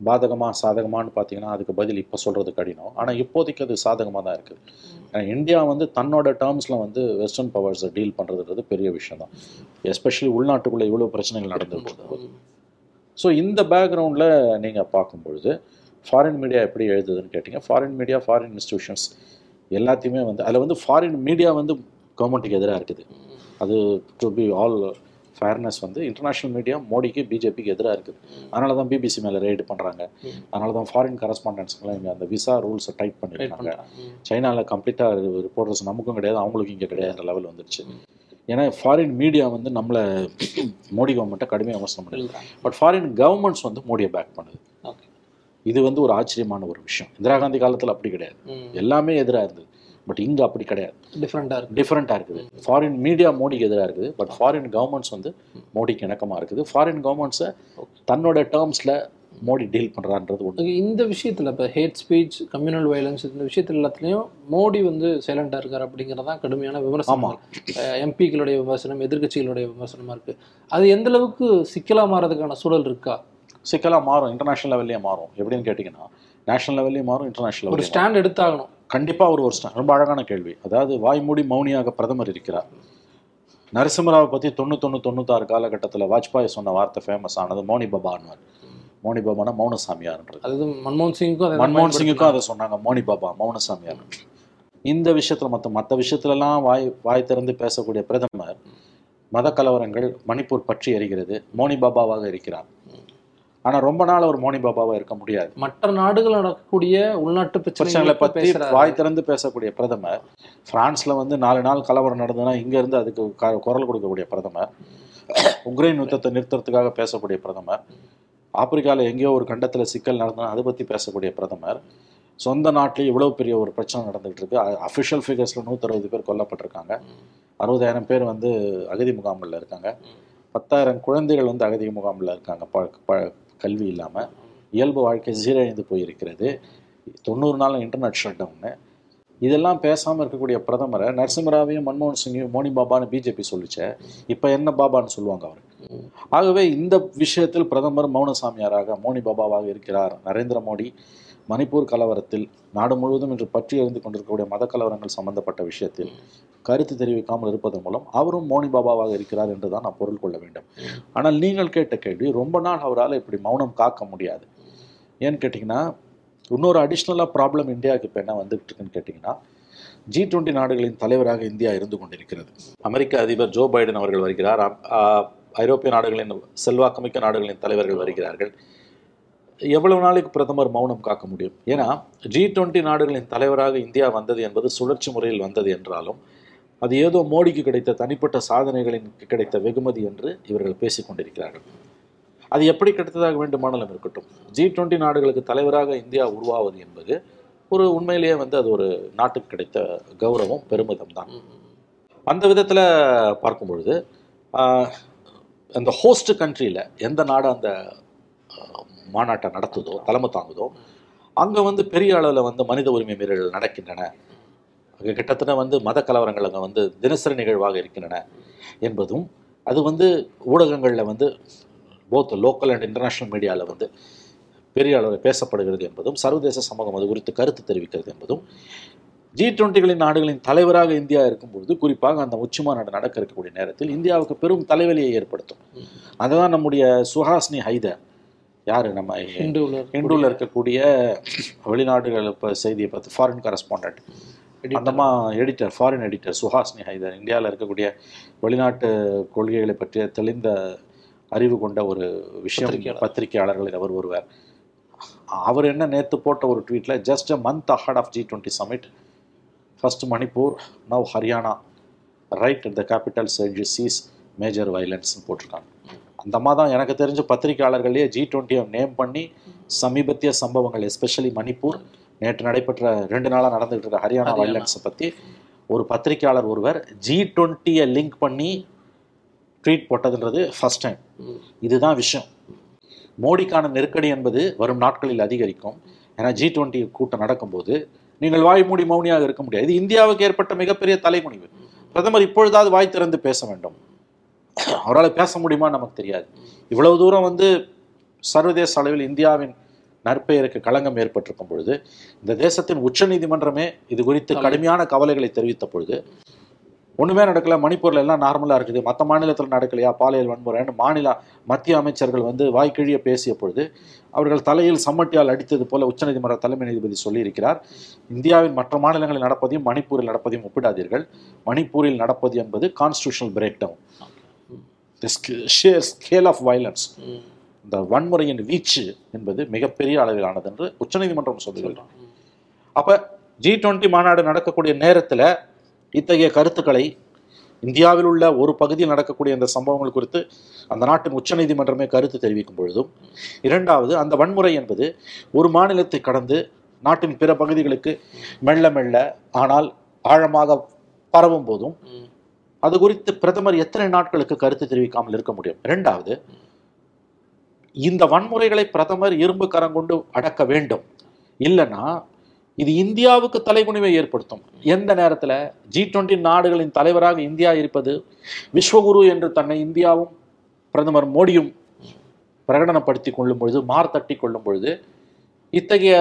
பாதகமா சாதகமான்னு பார்த்தீங்கன்னா அதுக்கு பதில் இப்போ சொல்கிறது கடினம். ஆனால் இப்போதைக்கு அது சாதகமாக தான் இருக்குது ஏன்னா இந்தியா வந்து தன்னோட டேர்ம்ஸில் வந்து வெஸ்டர்ன் பவர்ஸை டீல் பண்ணுறதுன்றது பெரிய விஷயம் தான். எஸ்பெஷலி உள்நாட்டுக்குள்ளே இவ்வளோ பிரச்சனைகள் நடந்தது போது. ஸோ இந்த பேக்ரவுண்டில் நீங்கள் பார்க்கும்பொழுது ஃபாரின் மீடியா எப்படி எழுதுதுன்னு கேட்டிங்க. ஃபாரின் மீடியா ஃபாரின் இன்ஸ்டிடியூஷன்ஸ் எல்லாத்தையுமே வந்து அதில் வந்து ஃபாரின் மீடியா வந்து கவர்மெண்ட்டுக்கு எதிராக இருக்குது. அது டு பி ஆல் ஃபேர்னஸ் வந்து இன்டர்நேஷ்னல் மீடியா மோடிக்கு பிஜேபிக்கு எதிராக இருக்குது. அதனால தான் பிபிசி மேலே ரெய்டு பண்ணுறாங்க. அதனால தான் ஃபாரின் கரஸ்பாண்டன்ஸ்க்கெலாம் இங்கே அந்த விசா ரூல்ஸை டைட் ரைட் பண்ணியிருக்காங்க. சைனாவில் கம்ப்ளீட்டாக ரிப்போர்ட்டர்ஸ் நமக்கும் கிடையாது அவங்களுக்கும் இங்கே கிடையாதுன்ற லெவல் வந்துருச்சு. ஏன்னா ஃபாரின் மீடியா வந்து நம்மளை [coughs] மோடி கவர்மெண்ட்டை கடுமையாக விமர்சனம் பண்ணுது. பட் ஃபாரின் கவர்மெண்ட்ஸ் வந்து மோடியை பேக் பண்ணுது. இது வந்து ஒரு ஆச்சரியமான ஒரு விஷயம். இந்திரா காந்தி காலத்தில் அப்படி கிடையாது. எல்லாமே எதிராக இருந்தது. பட் இங்கே அப்படி கிடையாது. டிஃப்ரெண்டா இருக்கு டிஃப்ரெண்ட்டாக இருக்குது. ஃபாரின் மீடியா மோடிக்கு எதிராக இருக்குது. பட் ஃபாரின் கவர்மெண்ட்ஸ் வந்து மோடிக்கு இணக்கமாக இருக்குது. ஃபாரின் கவர்மெண்ட்ஸை தன்னோட டேர்ம்ஸில் மோடி டீல் பண்ணுறான்றது ஒன்று இந்த விஷயத்துல இப்போ ஹேட் ஸ்பீச் கம்யூனல் வயலன்ஸ் இந்த விஷயத்துல எல்லாத்துலயும் மோடி வந்து சைலண்டா இருக்காரு அப்படிங்கறதான் கடுமையான விமர்சனம். எம்பிக்களுடைய விமர்சனம் எதிர்க்கட்சிகளுடைய விமர்சனமா இருக்கு. அது எந்த அளவுக்கு சிக்கலா மாறதுக்கான சூழல் இருக்கா? சிக்கலாக மாறும். இன்டர்நேஷனல் லெவல்லே மாறும். எப்படின்னு கேட்டிங்கன்னா நேஷனல் லெவல்லையும் மாறும் இன்டர்நேஷனல் ஒரு ஸ்டாண்ட் எடுத்தாகணும். கண்டிப்பாக ஒரு ஒரு ரொம்ப அழகான கேள்வி. அதாவது வாய்மூடி மௌனியாக பிரதமர் இருக்கிறார். நரசிம்மராவை பற்றி தொண்ணூத்தொன்று தொண்ணூத்தாறு காலகட்டத்தில் வாஜ்பாய் சொன்ன வார்த்தை ஃபேமஸ் ஆனது மௌனி பாபான்வார் மௌனி பாபானா மௌனசாமியார்ன்றது. அதாவது மன்மோகன் சிங்குக்கும் அதை தான் மன்மோகன் சிங்குக்கும் அதை சொன்னாங்க மௌனி பாபா மௌனசாமியார். இந்த விஷயத்தில் மற்ற மற்ற விஷயத்துலலாம் வாய் வாய் திறந்து பேசக்கூடிய பிரதமர் மத கலவரங்கள் மணிப்பூர் பற்றி எரிகிறது மௌனி பாபாவாக இருக்கிறார். ஆனால் ரொம்ப நாள் அவர் மௌனி பாபாவாக இருக்க முடியாது. மற்ற நாடுகள் நடக்கக்கூடிய உள்நாட்டு பிரச்சனைகளை பற்றி வாய் திறந்து பேசக்கூடிய பிரதமர் பிரான்ஸ்ல வந்து நாலு நாள் கலவரம் நடந்ததுன்னா இங்க இருந்து அதுக்கு குரல் கொடுக்கக்கூடிய பிரதமர் உக்ரைன் யுத்தத்தை நிறுத்துறதுக்காக பேசக்கூடிய பிரதமர் ஆப்பிரிக்கால எங்கேயோ ஒரு கண்டத்துல சிக்கல் நடந்ததுன்னா அதை பத்தி பேசக்கூடிய பிரதமர். சொந்த நாட்டிலே இவ்வளவு பெரிய ஒரு பிரச்சனை நடந்துகிட்டு இருக்கு. அஃபிஷியல் ஃபிகர்ஸ்ல நூற்றறுபது பேர் கொல்லப்பட்டிருக்காங்க. அறுபதாயிரம் பேர் வந்து அகதி முகாமில் இருக்காங்க. பத்தாயிரம் குழந்தைகள் வந்து அகதி முகாமில் இருக்காங்க. ப ப- கல்வி இல்லாமல் இயல்பு வாழ்க்கை சீரழிந்து போயிருக்கிறது. தொண்ணூறு நாள் இன்டர்நெட் ஷட் டவுனு இதெல்லாம் பேசாமல் இருக்கக்கூடிய பிரதமரை நரசிம்மராவையும் மன்மோகன் சிங்கையும் மோனி பாபான்னு பிஜேபி சொல்லிச்சு. இப்போ என்ன பாபான்னு சொல்லுவாங்க அவர்? ஆகவே இந்த விஷயத்தில் பிரதமர் மௌனசாமியாராக மோனி பாபாவாக இருக்கிறார் நரேந்திர மோடி. மணிப்பூர் கலவரத்தில் நாடு முழுவதும் இன்று பற்றி எறிந்து கொண்டிருக்கக்கூடிய மத கலவரங்கள் சம்பந்தப்பட்ட விஷயத்தில் கருத்து தெரிவிக்காமல் இருப்பதன் மூலம் அவரும் மோனி பாபாவாக இருக்கிறார் என்று தான் நான் பொருள் கொள்ள வேண்டும். ஆனால் நீங்கள் கேட்ட கேள்வி ரொம்ப நாள் அவரால் இப்படி மௌனம் காக்க முடியாது. ஏன்னு கேட்டிங்கன்னா இன்னொரு அடிஷ்னலாக ப்ராப்ளம் இந்தியாவுக்கு இப்போ என்ன வந்துகிட்டு இருக்குன்னு கேட்டிங்கன்னா ஜி டுவெண்ட்டி நாடுகளின் தலைவராக இந்தியா இருந்து கொண்டிருக்கிறது. அமெரிக்க அதிபர் ஜோ பைடன் அவர்கள் வருகிறார். ஐரோப்பிய நாடுகளின் செல்வாக்குமிக்க நாடுகளின் தலைவர்கள் வருகிறார்கள். எவ்வளவு நாளைக்கு பிரதமர் மௌனம் காக்க முடியும்? ஏன்னா ஜி டுவெண்ட்டி நாடுகளின் தலைவராக இந்தியா வந்தது என்பது சுழற்சி முறையில் வந்தது என்றாலும் அது ஏதோ மோடிக்கு கிடைத்த தனிப்பட்ட சாதனைகளின் கிடைத்த வெகுமதி என்று இவர்கள் பேசிக்கொண்டிருக்கிறார்கள் அது எப்படி கிடைத்ததாக வேண்டுமானாலும் இருக்கட்டும். ஜி டுவெண்ட்டி நாடுகளுக்கு தலைவராக இந்தியா உருவாவது என்பது ஒரு உண்மையிலேயே வந்து அது ஒரு நாட்டுக்கு கிடைத்த கௌரவம் பெருமிதம் தான். அந்த விதத்தில் பார்க்கும் பொழுது அந்த ஹோஸ்ட் கண்ட்ரியில் எந்த நாடு அந்த மாநாட்டை நடத்துதோ தலைமை தாங்குதோ அங்கே வந்து பெரிய அளவில் வந்து மனித உரிமை மீறல்கள் நடக்கின்றன. அங்கே கிட்டத்தட்ட வந்து மத கலவரங்கள் அங்கே வந்து தினசரி நிகழ்வாக இருக்கின்றன என்பதும் அது வந்து ஊடகங்களில் வந்து போத் லோக்கல் அண்ட் இன்டர்நேஷ்னல் மீடியாவில் வந்து பெரிய அளவில் பேசப்படுகிறது என்பதும் சர்வதேச சமூகம் அது குறித்து கருத்து தெரிவிக்கிறது என்பதும் ஜி டுவெண்ட்டிகளின் நாடுகளின் தலைவராக இந்தியா இருக்கும்பொழுது குறிப்பாக அந்த உச்சி மாநாடு நடக்க இருக்கக்கூடிய நேரத்தில் இந்தியாவுக்கு பெரும் தலைவலியை ஏற்படுத்தும். அதுதான் நம்முடைய சுஹாஸ்னி ஹைதர். யார் நம்ம ஹிந்துவில் இண்டூவில் இருக்கக்கூடிய வெளிநாடுகள் இப்போ செய்தியை பார்த்து foreign correspondent அந்தமா editor foreign editor Suhasini Haidar இந்தியாவில் இருக்கக்கூடிய வெளிநாட்டு கொள்கைகளை பற்றிய தெளிந்த அறிவு கொண்ட ஒரு விஷயம் பத்திரிகையாளர். பத்திரிகையாளர்களில் அவர் ஒருவர். அவர் என்ன நேற்று போட்ட ஒரு ட்வீட்டில் just a month ahead of G twenty summit first Manipur now Haryana right at the capital surge sees major வயலன்ஸ்னு போட்டிருக்காங்க. அந்த அம்மா தான் எனக்கு தெரிஞ்ச பத்திரிகையாளர்களே ஜி டுவெண்ட்டியை நேம் பண்ணி சமீபத்திய சம்பவங்கள் எஸ்பெஷலி மணிப்பூர். நேற்று நடைபெற்ற ரெண்டு நாளாக நடந்துகிட்டு இருக்க ஹரியானா. வயலன்ஸை பற்றி ஒரு பத்திரிகையாளர் ஒருவர் ஜி டுவெண்ட்டியை லிங்க் பண்ணி ட்வீட் போட்டதுன்றது ஃபர்ஸ்ட் டைம் இதுதான் விஷயம். மோடிக்கான நெருக்கடி என்பது வரும் நாட்களில் அதிகரிக்கும். ஏன்னா ஜி டுவெண்ட்டி கூட்டம் நடக்கும்போது நீங்கள் வாய் மூடி மௌனியாக இருக்க முடியாது. இது இந்தியாவுக்கு ஏற்பட்ட மிகப்பெரிய தலைமுடிவு. பிரதமர் இப்பொழுதாவது வாய் திறந்து பேச வேண்டும். அவரால் பேச முடியுமா நமக்கு தெரியாது. இவ்வளவு தூரம் வந்து சர்வதேச அளவில் இந்தியாவின் நற்பெயருக்கு களங்கம் ஏற்பட்டிருக்கும் பொழுது இந்த தேசத்தின் உச்சநீதிமன்றமே இது குறித்து கடுமையான கவலைகளை தெரிவித்த பொழுது ஒண்ணுமே நடக்கல மணிப்பூர்ல எல்லாம் நார்மலா இருக்குது மற்ற மாநிலத்தில் நடக்கலையா பாலியல் வன்முறைன்னு மாநில மத்திய அமைச்சர்கள் வந்து வாய்க்கிழிய பேசிய பொழுது அவர்கள் தலையில் சம்மட்டியால் அடித்தது போல உச்சநீதிமன்ற தலைமை நீதிபதி சொல்லியிருக்கிறார் இந்தியாவின் மற்ற மாநிலங்களில் நடப்பதையும் மணிப்பூரில் நடப்பதையும் ஒப்பிடாதீர்கள் மணிப்பூரில் நடப்பது என்பது constitutional breakdown sheer scale of violence இந்த வன்முறையின் வீச்சு என்பது மிகப்பெரிய அளவிலானது என்று உச்சநீதிமன்றம் சொல்லுகிறது. அப்ப ஜி டுவெண்ட்டி மாநாடு நடக்கக்கூடிய நேரத்துல இத்தகைய கருத்துக்களை இந்தியாவில் உள்ள ஒரு பகுதியில் நடக்கக்கூடிய இந்த சம்பவங்கள் குறித்து அந்த நாட்டின் உச்சநீதிமன்றமே கருத்து தெரிவிக்கும் பொழுதும் இரண்டாவது அந்த வன்முறை என்பது ஒரு மாநிலத்தை கடந்து நாட்டின் பிற பகுதிகளுக்கு மெல்ல மெல்ல ஆனால் ஆழமாக பரவும் போதும் அது குறித்து பிரதமர் எத்தனை நாட்களுக்கு கருத்து தெரிவிக்காமல் இருக்க முடியும்? இரண்டாவது இந்த வன்முறைகளை பிரதமர் இரும்பு கரங்கொண்டு அடக்க வேண்டும். இல்லைன்னா இது இந்தியாவுக்கு தலைகுனிவை ஏற்படுத்தும். எந்த நேரத்தில்? ஜி டுவெண்ட்டி நாடுகளின் தலைவராக இந்தியா இருப்பது விஸ்வகுரு என்று தன்னை இந்தியாவும் பிரதமர் மோடியும் பிரகடனப்படுத்தி கொள்ளும் பொழுது மார்த்தட்டி கொள்ளும் பொழுது இத்தகைய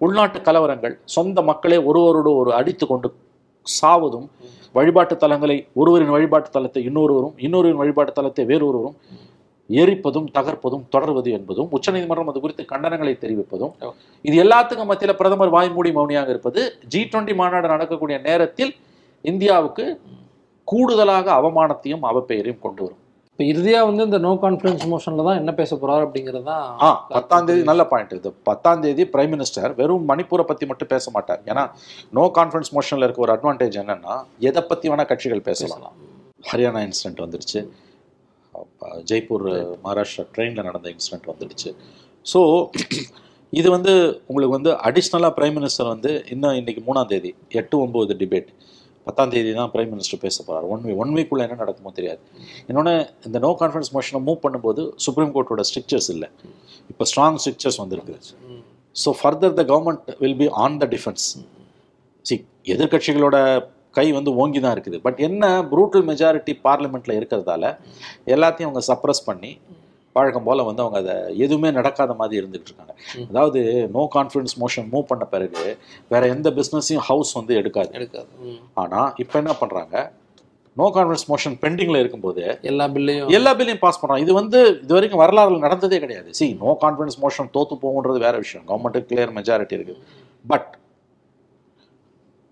உள்நாட்டு கலவரங்கள் சொந்த மக்களே ஒருவரோடு ஒரு அடித்து கொண்டு சாவதும் வழிபாட்டு தலங்களை ஒருவரின் வழிபாட்டு தலத்தை இன்னொருவரும் இன்னொருவரின் வழிபாட்டு தலத்தை வேறொருவரும் எரிப்பதும் தகர்ப்பதும் தொடர்வது என்பதும் உச்சநீதிமன்றம் அது குறித்து கண்டனங்களை தெரிவிப்பதும் இது எல்லாத்துக்கும் மத்தியில் பிரதமர் வாய்மூடி மௌனியாக இருப்பது ஜி டுவெண்ட்டி மாநாடு நடக்கக்கூடிய நேரத்தில் இந்தியாவுக்கு கூடுதலாக அவமானத்தையும் அவப்பெயரையும் கொண்டு வரும். இப்போ இறுதியாக வந்து இந்த நோ கான்ஃபிடன்ஸ் மோஷனில் தான் என்ன பேச போறாரு அப்படிங்கிறது தான் ஆ பத்தாம் தேதி நல்ல பாயிண்ட் இது பத்தாம் தேதி பிரைம் மினிஸ்டர் வெறும் மணிப்பூரை பத்தி மட்டும் பேச மாட்டார். ஏன்னா நோ கான்ஃபிடன்ஸ் மோஷன்ல இருக்க ஒரு அட்வான்டேஜ் என்னன்னா எதை பத்தி வேணா கட்சிகள் பேசலாம். ஹரியானா இன்சிடென்ட் வந்துடுச்சு. ஜெய்ப்பூர் மகாராஷ்டிரா ட்ரெயினில் நடந்த இன்சிடென்ட் வந்துடுச்சு. ஸோ இது வந்து உங்களுக்கு வந்து அடிஷ்னலாக பிரைம் மினிஸ்டர் வந்து இன்னும் இன்னைக்கு மூணாம் தேதி எட்டு ஒம்பது டிபேட் பத்தாம் தேதி தான் பிரைம் மினிஸ்டர் பேச போகிறார் ஒன் வீக் ஒன் வீக்குள்ளே என்ன நடக்குமோ தெரியாது. இன்னொன்று இந்த நோ கான்ஃபிடன்ஸ் மோஷனை மூவ் பண்ணும்போது சுப்ரீம் கோர்ட்டோட ஸ்ட்ரிக்சர்ஸ் இல்லை. இப்போ ஸ்ட்ராங் ஸ்ட்ரிக்சர்ஸ் வந்திருக்கு. So further the government will be on the defence see எதிர்கட்சிகளோட கை வந்து ஓங்கி தான் இருக்குது. பட் என்ன ப்ரூட்டல் மெஜாரிட்டி பார்லிமெண்ட்டில் இருக்கிறதால எல்லாத்தையும் அவங்க சப்ரஸ் பண்ணி வழக்கம் போல் வந்து அவங்க அதை எதுவுமே நடக்காத மாதிரி இருந்துகிட்டு இருக்காங்க. அதாவது நோ கான்ஃபிடன்ஸ் மோஷன் மூவ் பண்ண பிறகு வேற எந்த பிஸ்னஸையும் ஹவுஸ் வந்து எடுக்காது. எடுக்காது. ஆனால் இப்போ என்ன பண்ணுறாங்க நோ கான்ஃபிடன்ஸ் மோஷன் பெண்டிங்கில் இருக்கும்போது எல்லா பில்லையும் எல்லா பில்லையும் பாஸ் பண்ணுறாங்க இது வந்து இது வரைக்கும் வரலாறுல நடந்ததே கிடையாது. சி நோ கான்ஃபிடன்ஸ் மோஷன் தோத்து போகுன்றது வேற விஷயம். கவர்மெண்ட்டுக்கு கிளியர் மெஜாரிட்டி இருக்குது but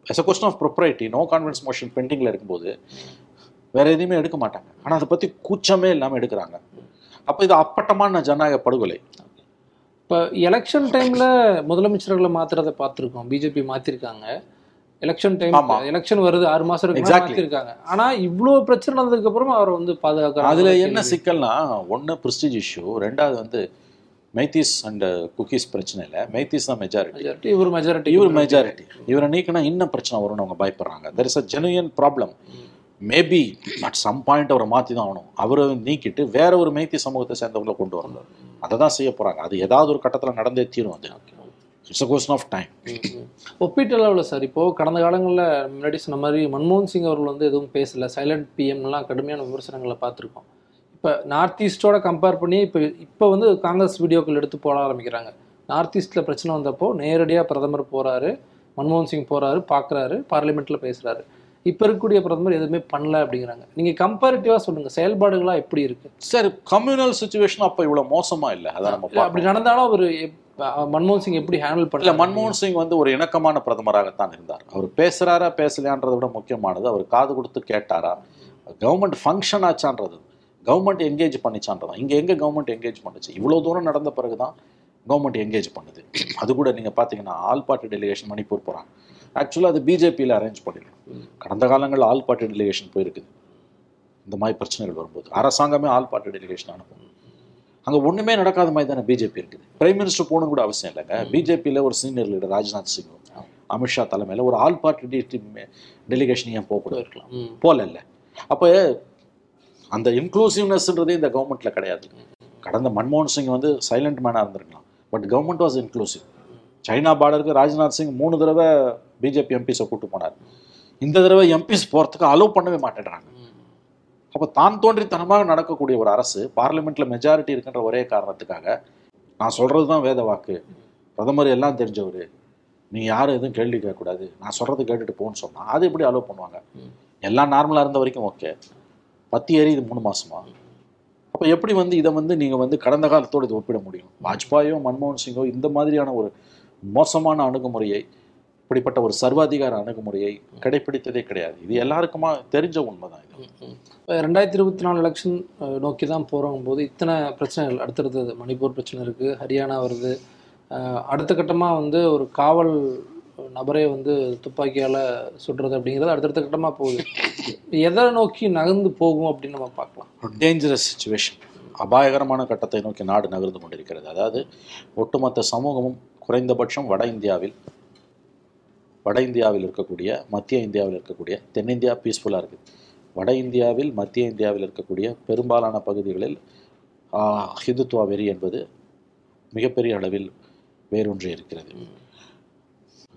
as a question of propriety no confidence motion பெண்டிங்கில் இருக்கும்போது வேற எதையுமே எடுக்க மாட்டாங்க. ஆனால் அதை பற்றி கூச்சமே இல்லாமல் எடுக்கிறாங்க. அப்போ இது அப்பட்டமான ஜனநாயக படுகொலை. இப்போ எலெக்ஷன் டைம்ல முதலமைச்சர்களை மாத்துறதை பார்த்துருக்கோம். பிஜேபி மாத்திருக்காங்க. Election time. எலெக்ஷன் வருது ஆறு மாசம் இருக்கு Exactly. மாத்திருக்காங்க. ஆனா இவ்வளவு பிரச்சனை நடந்ததுக்கு அப்புறம் அவரை வந்து பாதுகாக்க அதில் என்ன சிக்கல்னா ஒன்று ப்ரெஸ்டீஜ் இஷ்யூ ரெண்டாவது வந்து மைத்தீஸ் அண்ட் குக்கீஸ் பிரச்சனை இல்லை. மைத்தீஸ் தான் மெஜாரிட்டி மெஜாரிட்டி இவர் மெஜாரிட்டி இவர் மெஜாரிட்டி இவரை நீக்கினா இன்னும் பிரச்சனை வரும்னு அவங்க பயப்படுறாங்க. There is a genuine problem maybe at some point அவரை மாற்றி தான் ஆகணும். அவரை நீக்கிட்டு வேற ஒரு மைத்தி சமூகத்தை சேர்ந்தவங்களை கொண்டு வரணும். அதை தான் செய்ய போகிறாங்க அது ஏதாவது ஒரு கட்டத்தில் நடந்தே தீரும் அது. It's a question of time ஒப்பீட்டளவில் சார். இப்போது கடந்த காலங்களில் முன்னாடி சொன்ன மாதிரி மன்மோகன் சிங் அவர்கள் வந்து எதுவும் பேசலை. சைலண்ட் பிஎம்லாம் கடுமையான விமர்சனங்களை பார்த்துருக்கோம். இப்போ நார்த் ஈஸ்டோட கம்பேர் பண்ணி இப்போ இப்போ வந்து காங்கிரஸ் வீடியோக்கள் எடுத்து போட ஆரம்பிக்கிறாங்க. நார்த் ஈஸ்டில் பிரச்சனை வந்தப்போ நேரடியாக பிரதமர் போகிறாரு மன்மோகன் சிங் போகிறாரு பார்க்குறாரு பார்லிமெண்ட்டில் பேசுகிறாரு இப்போ இருக்கக்கூடிய பிரதமர் எதுவுமே பண்ணல அப்படிங்கிறாங்க. நீங்கள் கம்பேரிட்டிவாக சொல்லுங்கள் செயல்பாடுகளாக எப்படி இருக்குது சார் கம்யூனல் சுச்சுவேஷன் அப்போ இவ்வளோ மோசமாக இல்லை? அதான் நம்ம அப்படி. நடந்தாலும் அவர் மன்மோகன் சிங் எப்படி ஹேண்டில் பண்ணல மன்மோகன் சிங் வந்து ஒரு இணக்கமான பிரதமராகத்தான் இருந்தார். அவர் பேசுறாரா பேசலையான்றதை விட முக்கியமானது அவர் காது கொடுத்து கேட்டாரா கவர்மெண்ட் ஃபங்க்ஷன் ஆச்சான்றது கவர்மெண்ட் எங்கேஜ் பண்ணிச்சான்றதான் இங்க எங்க கவர்மெண்ட் எங்கேஜ் பண்ணுச்சு? இவ்வளவு தூரம் நடந்த பிறகுதான் கவர்மெண்ட் எங்கேஜ் பண்ணுது. அது கூட நீங்க பாத்தீங்கன்னா ஆல் பார்ட்டி டெலிகேஷன் மணிப்பூர் போறாங்க. ஆக்சுவலாக அது பிஜேபியில் அரேஞ்ச் பண்ணிடணும் கடந்த காலங்களில் ஆல் பார்ட்டி டெலிகேஷன் போயிருக்குது. இந்த மாதிரி பிரச்சனைகள் வரும்போது அரசாங்கமே ஆல் பார்ட்டி டெலிகேஷன் அனுப்பும். அங்கே ஒன்றுமே நடக்காத மாதிரி தானே பிஜேபி இருக்குது. பிரைம் மினிஸ்டர் போகணும் கூட அவசியம் இல்லைங்க. பிஜேபியில் ஒரு சீனியர் லீடர் ராஜ்நாத் சிங் அமித்ஷா தலைமையில் ஒரு ஆல் பார்ட்டி டெலிகேஷன் ஏன் போகக்கூடாது இருக்கலாம். போல இல்லை. அப்போ அந்த இன்க்ளூசிவ்னஸ்ன்றதே இந்த கவர்மெண்ட்டில் கிடையாது. கடந்த மன்மோகன் சிங் வந்து சைலண்ட் மேனாக இருந்திருக்கலாம். But government was inclusive China பார்டருக்கு Rajnath Singh மூணு தடவை பிஜேபி எம்பிஸை கூட்டு போனார். இந்த தடவை எம்பிஸ் போகிறதுக்கு அலோவ் பண்ணவே மாட்டேன்றாங்க. அப்போ தான் தோன்றித்தனமாக நடக்கக்கூடிய ஒரு அரசு பார்லிமெண்ட்ல மெஜாரிட்டி இருக்கின்ற ஒரே காரணத்துக்காக நான் சொல்கிறது தான் வேத வாக்கு. பிரதமர் எல்லாம் தெரிஞ்சவர். நீ யாரும் எதுவும் கேள்வி கேட்கக்கூடாது. நான் சொல்கிறது கேட்டுட்டு போன்னு சொன்னா அது எப்படி அலோவ் பண்ணுவாங்க? எல்லாம் நார்மலாக இருந்த வரைக்கும் ஓகே பத்தி ஏறி இது மூணு மாசமா? அப்போ எப்படி வந்து இதை வந்து நீங்க வந்து கடந்த காலத்தோடு இது ஒப்பிட முடியும்? வாஜ்பாயோ மன்மோகன் சிங்கோ இந்த மாதிரியான ஒரு மோசமான அணுகுமுறையை இப்படிப்பட்ட ஒரு சர்வாதிகார அணுகுமுறையை கடைபிடித்ததே கிடையாது. இது எல்லாருக்குமா தெரிஞ்ச உண்மைதான் இது. இப்போ ரெண்டாயிரத்தி இருபத்தி நாலு எலெக்ஷன் நோக்கி தான் போகிறோம் போது இத்தனை பிரச்சனைகள் அடுத்தடுத்தது மணிப்பூர் பிரச்சனை இருக்குது ஹரியானா வருது. அடுத்த கட்டமாக வந்து ஒரு காவல் நபரே வந்து துப்பாக்கியால் சுடுறது அப்படிங்கிறது அடுத்தடுத்த கட்டமாக போகுது. எதை நோக்கி நகர்ந்து போகும் அப்படின்னு நம்ம பார்க்கலாம். டேஞ்சரஸ் சுச்சுவேஷன் அபாயகரமான கட்டத்தை நோக்கி நாடு நகர்ந்து கொண்டிருக்கிறது. அதாவது ஒட்டுமொத்த சமூகமும் குறைந்தபட்சம் வட இந்தியாவில் வட இந்தியாவில் இருக்கக்கூடிய மத்திய இந்தியாவில் இருக்கக்கூடிய தென்னிந்தியா பீஸ்ஃபுல்லாக இருக்குது வட இந்தியாவில் மத்திய இந்தியாவில் இருக்கக்கூடிய பெரும்பாலான பகுதிகளில் ஹிந்துத்துவா வெறி என்பது மிகப்பெரிய அளவில் வேரூன்றி இருக்கிறது.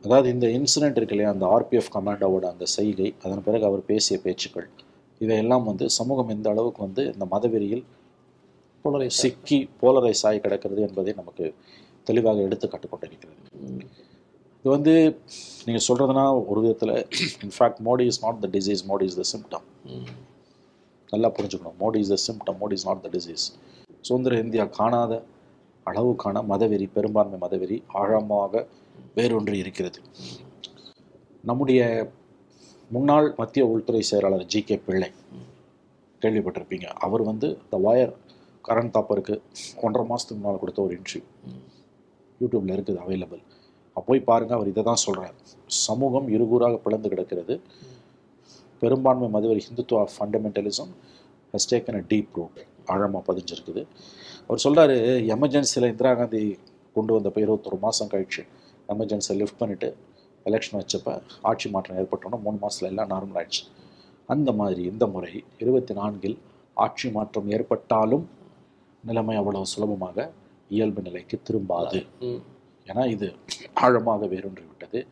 அதாவது இந்த இன்சிடென்ட் இருக்கு இல்லையா அந்த ஆர்பிஎஃப் கமாண்டோவோட அந்த செய்கை அதன் பிறகு அவர் பேசிய பேச்சுக்கள் இதையெல்லாம் வந்து சமூகம் எந்த அளவுக்கு வந்து இந்த மதவெறியில் போலரைஸ் சிக்கி போலரைஸ் ஆகி கிடக்கிறது என்பதை நமக்கு தெளிவாக எடுத்து காட்டிக்கொண்டிருக்கிறது. இது வந்து நீங்கள் சொல்கிறதுனா ஒரு விதத்தில் in fact Modi is not the disease Modi is the symptom நல்லா புரிஞ்சுக்கணும். Modi is the symptom Modi is not the disease சுதந்திர இந்தியா காணாத அளவுக்கான மதவெறி பெரும்பான்மை மதவெறி ஆழமாக வேறொன்று இருக்கிறது. நம்முடைய முன்னாள் மத்திய உள்துறை செயலாளர் ஜி கே பிள்ளை கேள்விப்பட்டிருப்பீங்க. அவர் வந்து த வயர் கரண் தாப்பருக்கு ஒன்றரை மாதத்துக்கு முன்னால் கொடுத்த ஒரு இன்டர்வியூ யூடியூப்பில் இருக்குது அவைலபிள் போய் பாருங்கள் அவர் இதை தான் சொல்கிறார் சமூகம் இருகூறாக பிளந்து கிடக்கிறது. பெரும்பான்மை மதுவரி Hindutva fundamentalism has taken a deep root ஆழமாக பதிஞ்சிருக்குது. அவர் சொல்கிறாரு எமர்ஜென்சியில் இந்திரா காந்தி கொண்டு வந்தப்போ இருபத்தொரு மாதம் கழிச்சு. எமர்ஜென்சியை லிஃப்ட் பண்ணிவிட்டு எலெக்ஷன் வச்சப்ப ஆட்சி மாற்றம் ஏற்பட்டோன்னா மூணு மாதத்தில் எல்லாம் நார்மல் ஆயிடுச்சு. அந்த மாதிரி இந்த முறை இருபத்தி நான்கில் ஆட்சி மாற்றம் ஏற்பட்டாலும் நிலைமை அவ்வளவு சுலபமாக இயல்பு நிலைக்கு திரும்பாது. ஏன்னா இது ஆழமாக வேரூன்றி விட்டது.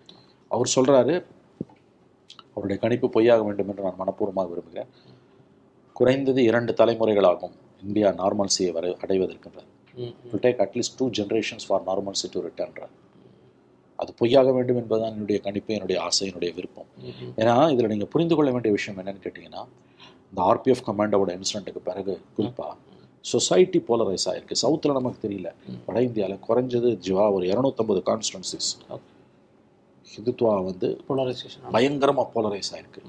அவர் சொல்றாரு அவருடைய கணிப்பு பொய்யாக வேண்டும் என்று நான் மனப்பூர்வமாக விரும்புகிறேன். குறைந்தது இரண்டு தலைமுறைகளாகும் இந்தியா நார்மல்சியை வரை it take at least two generations for normalcy to return அது பொய்யாக வேண்டும் என்பதுதான் என்னுடைய கணிப்பு என்னுடைய ஆசை என்னுடைய விருப்பம். ஏன்னா இதில் நீங்கள் புரிந்து கொள்ள வேண்டிய விஷயம் என்னன்னு கேட்டிங்கன்னா இந்த ஆர்பிஎஃப் கமாண்டோட இன்சிடென்ட்டுக்கு பிறகு குறிப்பாக சொசைட்டி போலரைஸ் ஆயிருக்கு. சவுத்தில் நமக்கு தெரியல. வட இந்தியாவில் குறைஞ்சது ஜிவா ஒரு இரநூத்தம்பது கான்ஸ்டன்சிஸ். ஹிந்துத்வா வந்து போலரைசேஷன் பயங்கரமாக போலரைஸ் ஆயிருக்கு.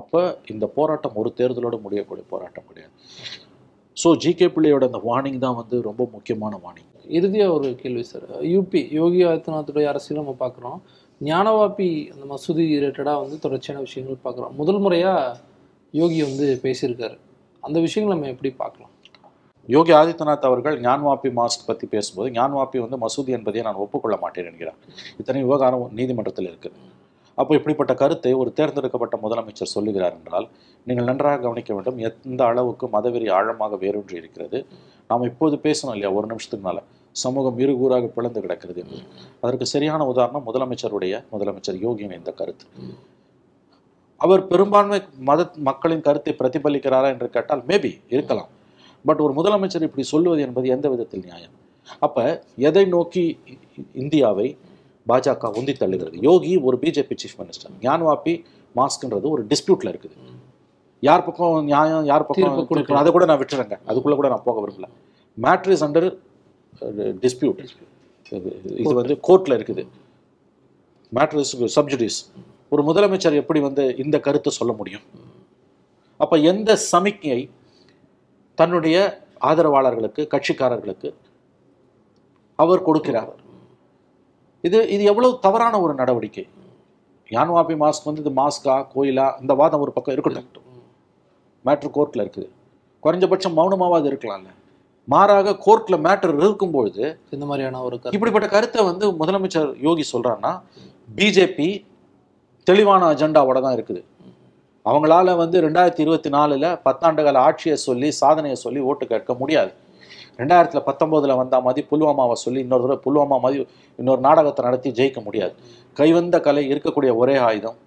அப்போ இந்த போராட்டம் ஒரு தேர்தலோடு முடியக்கூடிய போராட்டம் கிடையாது. ஸோ ஜிகே பிள்ளையோட அந்த வார்னிங் தான் வந்து ரொம்ப முக்கியமான வார்னிங் இறுதியாக ஒரு கேள்வி சார் யூபி யோகி ஆதித்யநாத்துடைய அரசியல் நம்ம பார்க்குறோம். ஞானவாப்பி அந்த மசூதி ரிலேட்டடாக வந்து தொடர்ச்சியான விஷயங்கள் பார்க்குறோம். முதல் முறையாக யோகி வந்து பேசியிருக்காரு. அந்த விஷயங்களை நம்ம எப்படி பார்க்கலாம்? யோகி ஆதித்யநாத் அவர்கள் ஞான்வாப்பி மாஸ்க் பற்றி பேசும்போது ஞான்வாப்பி வந்து மசூதி என்பதை நான் ஒப்புக்கொள்ள மாட்டேன் என்கிறார். இத்தனை விவகாரம் நீதிமன்றத்தில் இருக்குது அப்போ இப்படிப்பட்ட கருத்தை ஒரு தேர்ந்தெடுக்கப்பட்ட முதலமைச்சர் சொல்லுகிறார் என்றால் நீங்கள் நன்றாக கவனிக்க வேண்டும் எந்த அளவுக்கு மதவெறி ஆழமாக வேரூன்றி இருக்கிறது. நாம் இப்போது பேசணும் இல்லையா ஒரு நிமிஷத்துக்கு மேலே. சமூகம் இருகூறாக பிளந்து கிடக்கிறது என்று. அதற்கு சரியான உதாரணம் முதலமைச்சருடைய முதலமைச்சர் யோகியின் இந்த கருத்து. அவர் பெரும்பான்மை மத மக்களின் கருத்தை பிரதிபலிக்கிறாரா என்று கேட்டால் மேபி இருக்கலாம். பட் ஒரு முதலமைச்சர் இப்படி சொல்லுவது என்பது எந்த விதத்தில் நியாயம்? அப்ப எதை நோக்கி இந்தியாவை பாஜக உந்தி தள்ளுகிறது? யோகி ஒரு பிஜேபி சீஃப் மினிஸ்டர் ஞான்வாப்பி மாஸ்க்ன்றது ஒரு டிஸ்பியூட்ல இருக்குது. யார் பக்கம் நியாயம் யார் பக்கம். கொடுக்கலாம் அதை கூட நான் விட்டுறேங்க. அதுக்குள்ள கூட நான் போக விரும்பல. மேட்ரு இஸ் அண்டர் டிஸ்பியூட் இது வந்து கோர்ட்ல இருக்குது. மேட்ரு இஸ் சப்ஜுடிஸ் ஒரு முதலமைச்சர் எப்படி வந்து இந்த கருத்தை சொல்ல முடியும்? அப்ப எந்த சமிக்ஞை தன்னுடைய ஆதரவாளர்களுக்கு கட்சிக்காரர்களுக்கு அவர் கொடுக்கிறார்? இது இது எவ்வளவு தவறான ஒரு நடவடிக்கை? யான்வாபி மாஸ்க் வந்து இது மாஸ்கா கோயிலா இந்த வாதம் ஒரு பக்கம் இருக்கட்டும். மேட்ரு கோர்ட்ல இருக்குது. குறைஞ்சபட்சம் மௌனமாவது இருக்கலாம்ல. மாறாக கோர்ட்ல மேட்டர் இருக்கும்பொழுது இந்த மாதிரியான ஒரு இப்படிப்பட்ட கருத்தை வந்து முதலமைச்சர் யோகி சொல்றாருன்னா பிஜேபி தெளிவான அஜெண்டாவோட தான் இருக்குது. அவங்களால வந்து ரெண்டாயிரத்தி இருபத்தி நாலுல பத்தாண்டுகால ஆட்சியை சொல்லி சாதனையை சொல்லி ஓட்டு கேட்க முடியாது. ரெண்டாயிரத்தில் பத்தொம்போதில் வந்த மாதிரி புல்வாமாவை சொல்லி இன்னொரு தடவை புல்வாமா மாதிரி இன்னொரு நாடகத்தை நடத்தி ஜெயிக்க முடியாது. கைவந்த கலை இருக்கக்கூடிய ஒரே ஆயுதம்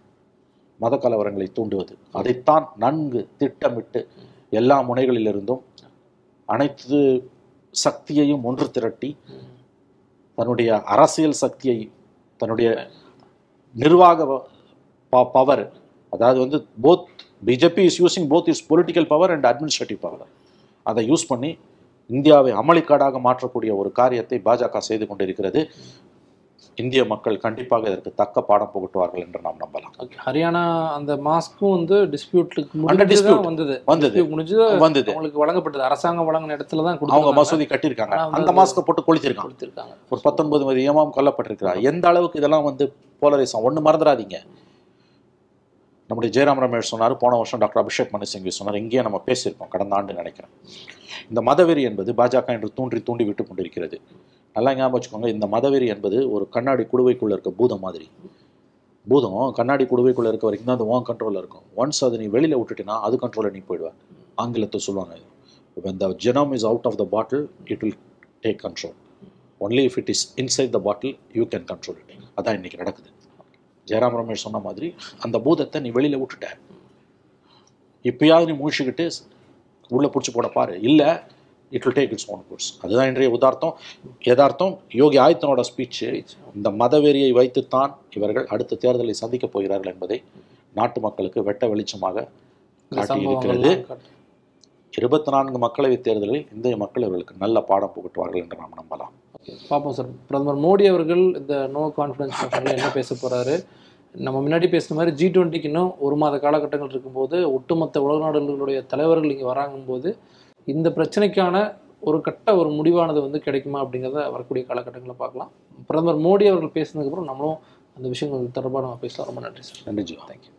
மத கலவரங்களை தூண்டுவது. அதைத்தான் நன்கு திட்டமிட்டு எல்லா முனைகளிலிருந்தும் அனைத்து சக்தியையும் ஒன்று திரட்டி தன்னுடைய அரசியல் சக்தியை தன்னுடைய நிர்வாக பவர் அதாவது வந்து both BJP is using both is political power and administrative power அதை யூஸ் பண்ணி இந்தியாவை அமளிக்காடாக மாற்றக்கூடிய ஒரு காரியத்தை பாஜக செய்து கொண்டிருக்கிறது. இந்திய மக்கள் கண்டிப்பாக இதற்கு தக்க பாடம் புகட்டுவார்கள் என்று நாம் நம்பலாம். ஹரியானா அந்த மாஸ்க்கும் வந்து. தான் வந்தது? வந்தது. Dispute முடிஞ்சு வந்தது. அவங்களுக்கு வழங்கப்பட்டது. அரசாங்கம் வழங்கின இடத்துல தான் அவங்க மசூதி கட்டியிருக்காங்க. அந்த மாஸ்கை போட்டு கொளுத்திருக்காங்க. கொடுத்திருக்காங்க ஒரு பத்தொன்பது ஏமாம் கொல்லப்பட்டிருக்கிறார். எந்த அளவுக்கு இதெல்லாம் வந்து போலரிசம் ஒன்று மறந்துடாதீங்க. நம்முடைய ஜெயராம் ரமேஷ் சொன்னார் போன வருஷம் டாக்டர் அபிஷேக் மனு சிங்வி சொன்னார் இங்கேயே நம்ம பேசியிருப்போம் கடந்த ஆண்டு நினைக்கிறேன். இந்த மதவெறி என்பது பாஜக என்று தூண்டி தூண்டி விட்டு கொண்டிருக்கிறது. நல்லா ஞாபகம் வச்சுக்கோங்க இந்த மதவெறி என்பது ஒரு கண்ணாடி குடுவைக்குள்ளே இருக்க பூதம் மாதிரி. பூதம் கண்ணாடி குடுவைக்குள்ளே இருக்க வரைக்கும் தான் அது ஓன் கண்ட்ரோலில் இருக்கும். ஒன்ஸ் அதை நீ வெளியில் விட்டுட்டினா அது கண்ட்ரோலில் நீ போயிடுவேன் ஆங்கிலத்தை சொல்லுவாங்க when the genome is out of the bottle it will take control only if it is inside the bottle you can control it. அதான் இன்னைக்கு நடக்குது. ஜெயராம் ரமேஷ் சொன்ன மாதிரி அந்த பூதத்தை நீ வெளியில விட்டுட்ட. இப்பயாவது நீ மூழ்கிக்கிட்டு உள்ள பிடிச்சி போட பாரு. இல்லை it will take its own course அதுதான் இன்றைய உதார்த்தம். யதார்த்தம் யோகி ஆதித்தனோட ஸ்பீச் இந்த மதவெறியை வைத்துத்தான் இவர்கள் அடுத்த தேர்தலை சந்திக்கப் போகிறார்கள் என்பதை நாட்டு மக்களுக்கு வெட்ட வெளிச்சமாக காட்டியிருக்கிறது. இருபத்தி நான்கு மக்களவைத் தேர்தலில் இந்திய மக்கள் இவர்களுக்கு நல்ல பாடம் புகட்டுவார்கள் என்று நாம் நம்பலாம். பார்ப்போம் சார். பிரதமர் மோடி அவர்கள் இந்த நோ கான்ஃபிடன்ஸ் மோஷனில் என்ன பேச போறாரு? நம்ம முன்னாடி பேசின மாதிரி ஜி டுவெண்ட்டிக்கு இன்னும் ஒரு மாத காலகட்டங்கள் இருக்கும்போது ஒட்டுமொத்த உலக நாடுகளுடைய தலைவர்கள் இங்கே வராங்கும்போது இந்த பிரச்சனைக்கான ஒரு கட்ட ஒரு முடிவானது வந்து கிடைக்குமா அப்படிங்கிறத வரக்கூடிய காலகட்டங்களை பார்க்கலாம். பிரதமர் மோடி அவர்கள் பேசினதுக்கப்புறம் நம்மளும் அந்த விஷயங்கள் தொடர்பாக நம்ம பேசலாம். ரொம்ப நன்றி சார். நன்றி ஜீவா தேங்க்யூ